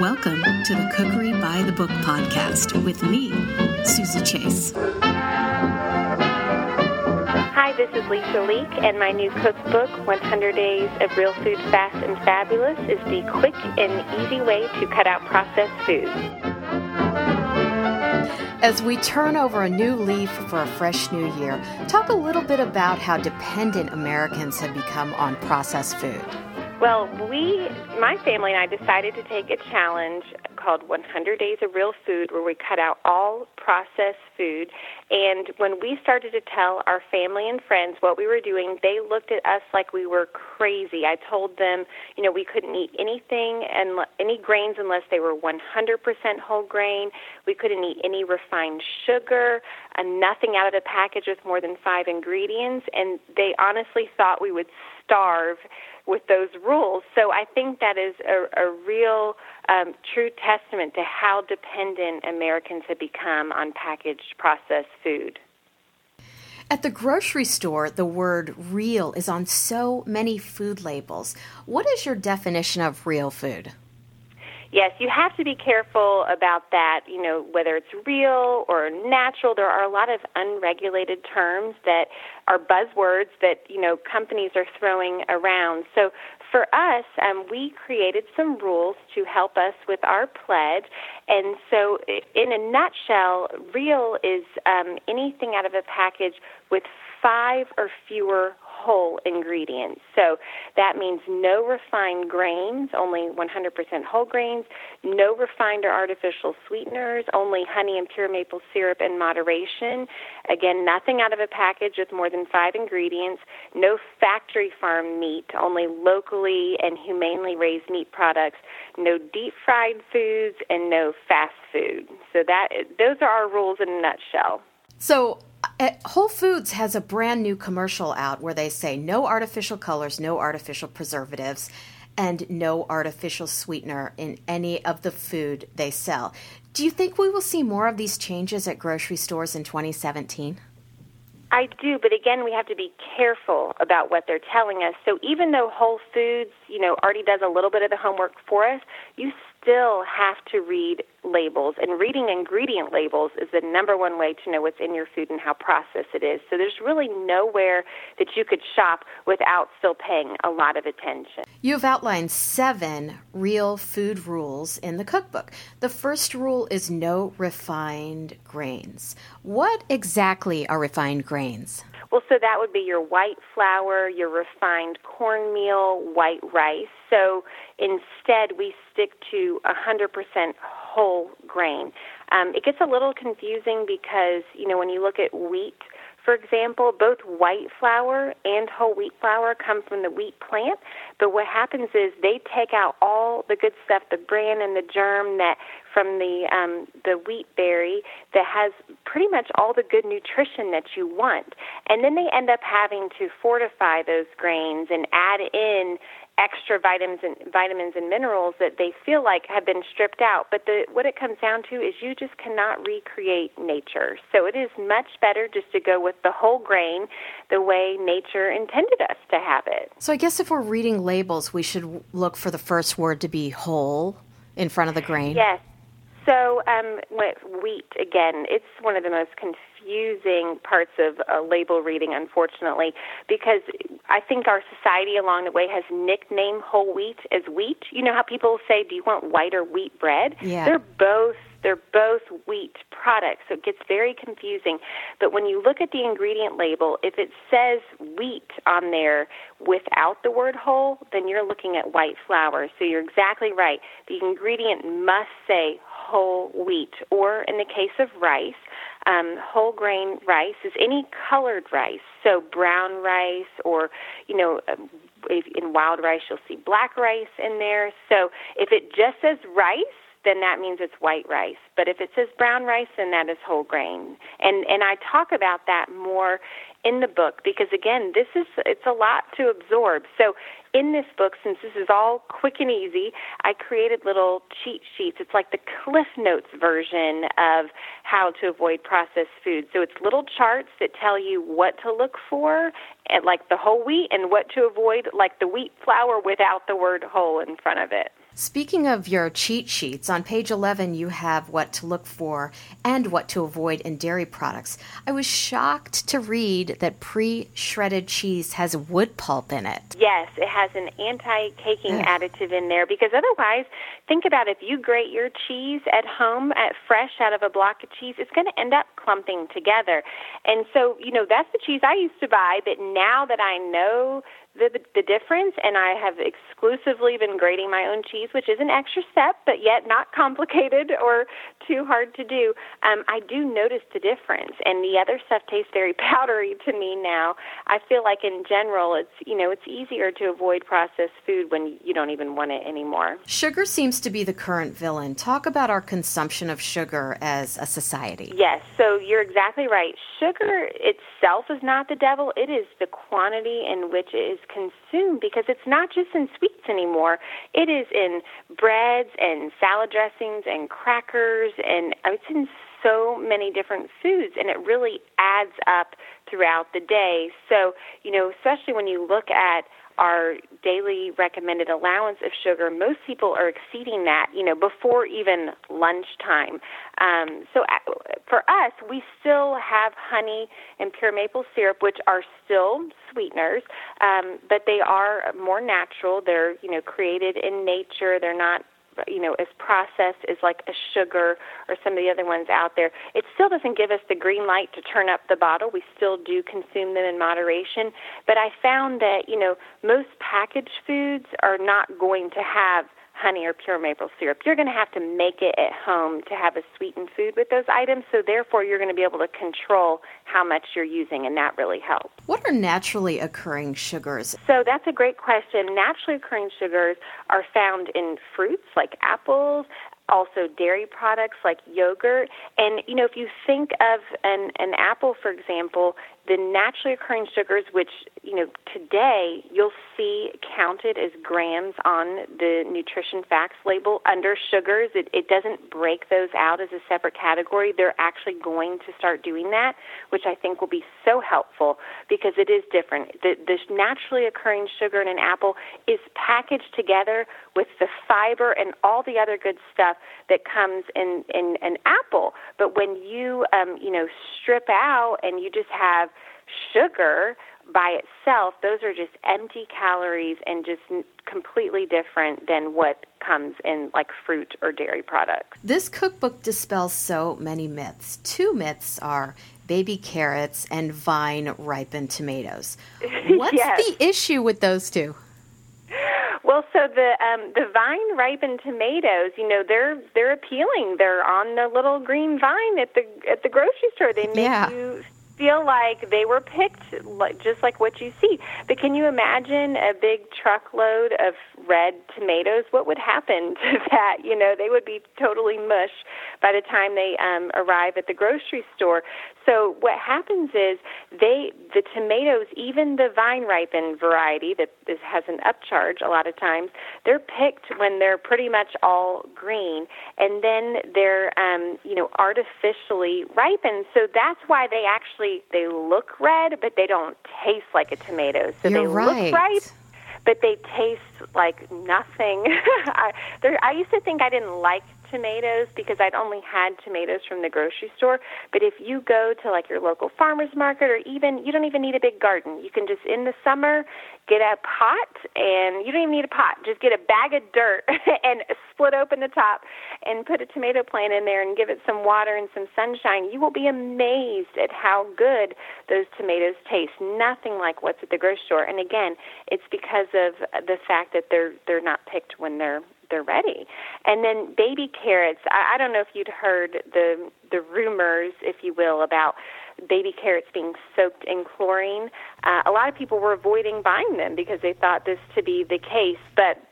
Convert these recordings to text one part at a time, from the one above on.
Welcome to the Cookery by the Book podcast with me, Suzy Chase. Hi, this is Lisa Leake, and my new cookbook, 100 Days of Real Food Fast and Fabulous, is the quick and easy way to cut out processed food. As we turn over a new leaf for a fresh new year, talk a little bit about how dependent Americans have become on processed food. Well, we, my family and I decided to take a challenge called 100 Days of Real Food where we cut out all processed food. And when we started to tell our family and friends what we were doing, they looked at us like we were crazy. I told them, you know, we couldn't eat anything and any grains unless they were 100% whole grain. We couldn't eat any refined sugar, and nothing out of the package with more than five ingredients. And they honestly thought we would starve with those rules. So I think that is a, a real um, true testament to how dependent Americans have become on packaged processed food. At the grocery store, the word real is on so many food labels. What is your definition of real food? Yes, you have to be careful about that, you know, whether it's real or natural. There are a lot of unregulated terms that are buzzwords that, you know, companies are throwing around. So for us, um, we created some rules to help us with our pledge. And so, in a nutshell, real is um, anything out of a package with five or fewer whole ingredients. So that means no refined grains, only 100% whole grains, no refined or artificial sweeteners, only honey and pure maple syrup in moderation. Again, nothing out of a package with more than five ingredients, no factory farm meat, only locally and humanely raised meat products, no deep fried foods, and no fast food. So that those are our rules in a nutshell. So Uh, Whole Foods has a brand new commercial out where they say no artificial colors, no artificial preservatives, and no artificial sweetener in any of the food they sell. Do you think we will see more of these changes at grocery stores in 2017? I do, but again, we have to be careful about what they're telling us. So even though Whole Foods, you know, already does a little bit of the homework for us, you still have to read labels. And reading ingredient labels is the number one way to know what's in your food and how processed it is. So there's really nowhere that you could shop without still paying a lot of attention. You've outlined seven real food rules in the cookbook. The first rule is no refined grains. What exactly are refined grains? Well, so that would be your white flour, your refined cornmeal, white rice. So instead, we stick to 100% whole grain. Um, it gets a little confusing because, you know, when you look at wheat, for example, both white flour and whole wheat flour come from the wheat plant, but what happens is they take out all the good stuff, the bran and the germ that from the um, the wheat berry that has pretty much all the good nutrition that you want, and then they end up having to fortify those grains and add in extra vitamins and vitamins and minerals that they feel like have been stripped out. But the, what it comes down to is you just cannot recreate nature. So it is much better just to go with the whole grain the way nature intended us to have it. So I guess if we're reading labels, we should look for the first word to be whole in front of the grain. Yes. So um, with wheat again, it's one of the most confusing confusing parts of uh, label reading, unfortunately, because I think our society along the way has nicknamed whole wheat as wheat. You know how people say, "Do you want white or wheat bread?" Yeah. They're both they're both wheat products, so it gets very confusing. But when you look at the ingredient label, if it says wheat on there without the word whole, then you're looking at white flour. So you're exactly right. The ingredient must say whole wheat, or in the case of rice, um, whole grain rice is any colored rice. So brown rice, or you know, um, in wild rice you'll see black rice in there. So if it just says rice, then that means it's white rice. But if it says brown rice, then that is whole grain. And and I talk about that more in the book because again, this is it's a lot to absorb. So in this book, since this is all quick and easy, I created little cheat sheets. It's like the Cliff Notes version of how to avoid processed food. So it's little charts that tell you what to look for, eh, like the whole wheat, and what to avoid, like the wheat flour without the word whole in front of it. Speaking of your cheat sheets, on page 11 you have what to look for and what to avoid in dairy products. I was shocked to read that pre shredded cheese has wood pulp in it. Yes, it has an anti caking additive in there because otherwise, think about if you grate your cheese at home at fresh out of a block of cheese, it's going to end up clumping together. And so, you know, that's the cheese I used to buy, but now that I know the, the difference, and I have exclusively been grating my own cheese, which is an extra step, but yet not complicated or too hard to do. Um, I do notice the difference, and the other stuff tastes very powdery to me now. I feel like in general, it's you know it's easier to avoid processed food when you don't even want it anymore. Sugar seems to be the current villain. Talk about our consumption of sugar as a society. Yes, so you're exactly right. Sugar itself is not the devil; it is the quantity in which it is consumed because it's not just in sweets anymore. It is in breads and salad dressings and crackers and it's in so many different foods and it really adds up throughout the day. So, you know, especially when you look at our daily recommended allowance of sugar, most people are exceeding that, you know, before even lunchtime. Um, so uh, for us, we still have honey and pure maple syrup, which are still sweeteners, um, but they are more natural. They're, you know, created in nature. They're not you know, as processed as like a sugar or some of the other ones out there. It still doesn't give us the green light to turn up the bottle. We still do consume them in moderation. But I found that, you know, most packaged foods are not going to have honey or pure maple syrup. You're going to have to make it at home to have a sweetened food with those items. So therefore, you're going to be able to control how much you're using, and that really helps. What are naturally occurring sugars? So that's a great question. Naturally occurring sugars are found in fruits like apples, also dairy products like yogurt. And, you know, if you think of an, an apple, for example, the naturally occurring sugars, which, you know, today you'll see counted as grams on the nutrition facts label under sugars, it, it doesn't break those out as a separate category. They're actually going to start doing that, which I think will be so helpful because it is different. The, the naturally occurring sugar in an apple is packaged together with the fiber and all the other good stuff that comes in, in an apple. But when you, um, you know, strip out and you just have sugar by itself, those are just empty calories and just completely different than what comes in like fruit or dairy products. This cookbook dispels so many myths. Two myths are baby carrots and vine ripened tomatoes. What's yes. the issue with those two? Well, so the um, the vine ripened tomatoes, you know, they're they're appealing. They're on the little green vine at the at the grocery store. They make yeah. you feel like they were picked like, just like what you see. But can you imagine a big truckload of red tomatoes? What would happen to that? You know, they would be totally mush by the time they um, arrive at the grocery store. So what happens is they the tomatoes, even the vine ripened variety that is, has an upcharge a lot of times, they're picked when they're pretty much all green, and then they're um, you know artificially ripened. So that's why they actually they look red, but they don't taste like a tomato. So You're they right. look ripe, but they taste like nothing. I, I used to think I didn't like tomatoes because I'd only had tomatoes from the grocery store. But if you go to like your local farmer's market or even, you don't even need a big garden. You can just in the summer get a pot and you don't even need a pot. Just get a bag of dirt and split open the top and put a tomato plant in there and give it some water and some sunshine. You will be amazed at how good those tomatoes taste. Nothing like what's at the grocery store. And again, it's because of the fact that they're they're not picked when they're they're ready. And then baby carrots. I, I don't know if you'd heard the the rumors, if you will, about baby carrots being soaked in chlorine. Uh, a lot of people were avoiding buying them because they thought this to be the case, but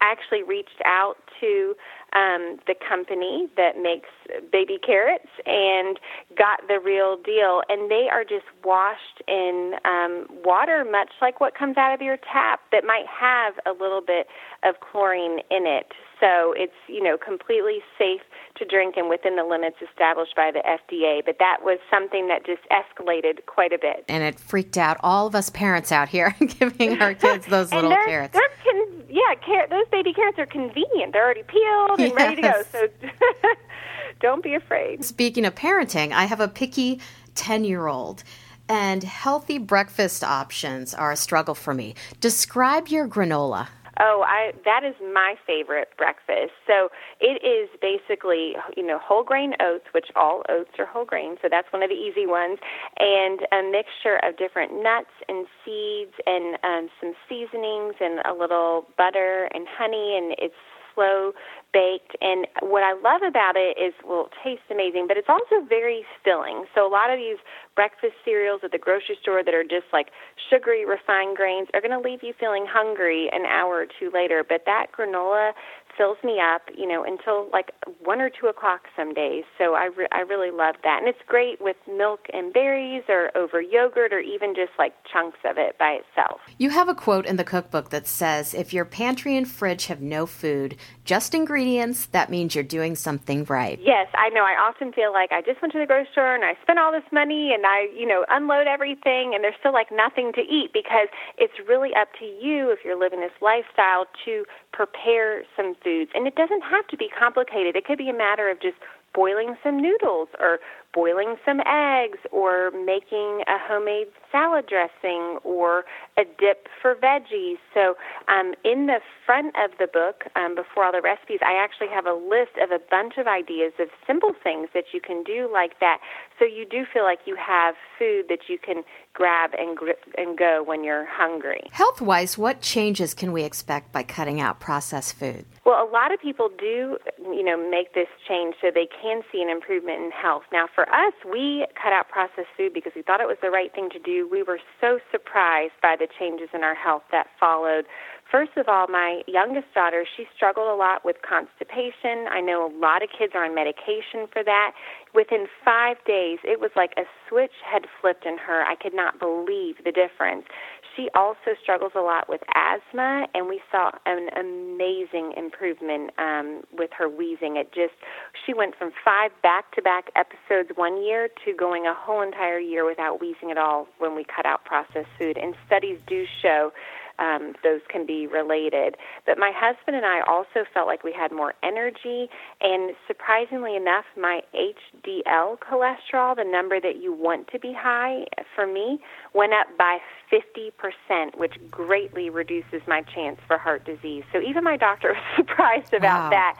actually reached out to um, the company that makes baby carrots and got the real deal. And they are just washed in um, water, much like what comes out of your tap, that might have a little bit of chlorine in it. So it's you know completely safe to drink and within the limits established by the FDA. But that was something that just escalated quite a bit, and it freaked out all of us parents out here giving our kids those little carrots. There can yeah, car- those baby carrots are convenient. They're already peeled and yes. ready to go. So don't be afraid. Speaking of parenting, I have a picky 10 year old and healthy breakfast options are a struggle for me. Describe your granola. Oh, I that is my favorite breakfast. So it is basically, you know, whole grain oats, which all oats are whole grain, so that's one of the easy ones, and a mixture of different nuts and seeds and um, some seasonings and a little butter and honey, and it's slow baked. And what I love about it is, well, it tastes amazing, but it's also very filling. So a lot of these breakfast cereals at the grocery store that are just like sugary refined grains are going to leave you feeling hungry an hour or two later. But that granola fills me up, you know, until like one or two o'clock some days. So I re- I really love that, and it's great with milk and berries, or over yogurt, or even just like chunks of it by itself. You have a quote in the cookbook that says, "If your pantry and fridge have no food, just ingredients, that means you're doing something right." Yes, I know. I often feel like I just went to the grocery store and I spent all this money and I, you know, unload everything, and there's still like nothing to eat because it's really up to you if you're living this lifestyle to prepare some foods. And it doesn't have to be complicated. It could be a matter of just boiling some noodles or boiling some eggs or making a homemade salad dressing or a dip for veggies. So, um, in the front of the book, um, before all the recipes, I actually have a list of a bunch of ideas of simple things that you can do like that. So you do feel like you have food that you can grab and and go when you're hungry. Health wise, what changes can we expect by cutting out processed food? Well, a lot of people do, you know, make this change so they can see an improvement in health. Now, for us, we cut out processed food because we thought it was the right thing to do. We were so surprised by the changes in our health that followed. First of all, my youngest daughter, she struggled a lot with constipation. I know a lot of kids are on medication for that. Within five days, it was like a switch had flipped in her. I could not believe the difference. She also struggles a lot with asthma, and we saw an amazing improvement um, with her wheezing. It just, she went from five back to back episodes one year to going a whole entire year without wheezing at all when we cut out processed food. And studies do show um, those can be related. But my husband and I also felt like we had more energy, and surprisingly enough, my HDL cholesterol, the number that you want to be high for me, went up by 50%, which greatly reduces my chance for heart disease. So even my doctor was surprised about wow. that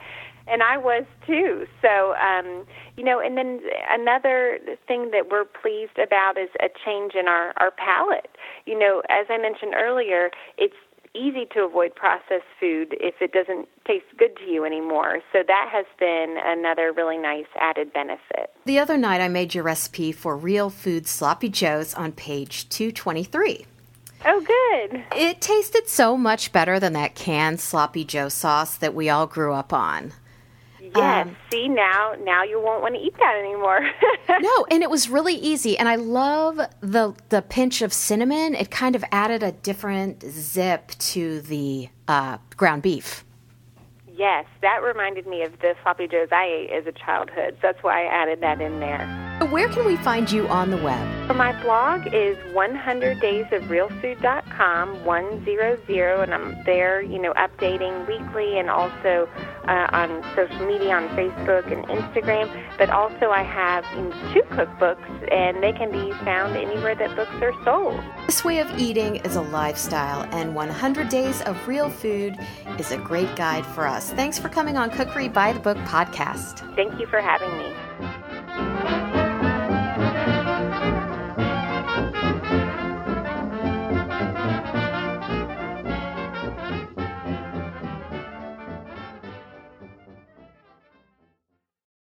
and I was too. So, um, you know, and then another thing that we're pleased about is a change in our our palate. You know, as I mentioned earlier, it's easy to avoid processed food if it doesn't taste good to you anymore. So that has been another really nice added benefit. The other night I made your recipe for real food sloppy joes on page 223. Oh, good. It tasted so much better than that canned sloppy joe sauce that we all grew up on. Yes. Um, See now, now you won't want to eat that anymore. no, and it was really easy, and I love the the pinch of cinnamon. It kind of added a different zip to the uh, ground beef. Yes, that reminded me of the floppy joes I ate as a childhood. So that's why I added that in there. Where can we find you on the web? My blog is 100daysofrealfood.com, 100, and I'm there, you know, updating weekly and also uh, on social media, on Facebook and Instagram. But also I have two cookbooks, and they can be found anywhere that books are sold. This way of eating is a lifestyle, and 100 Days of Real Food is a great guide for us. Thanks for coming on Cookery by the Book podcast. Thank you for having me.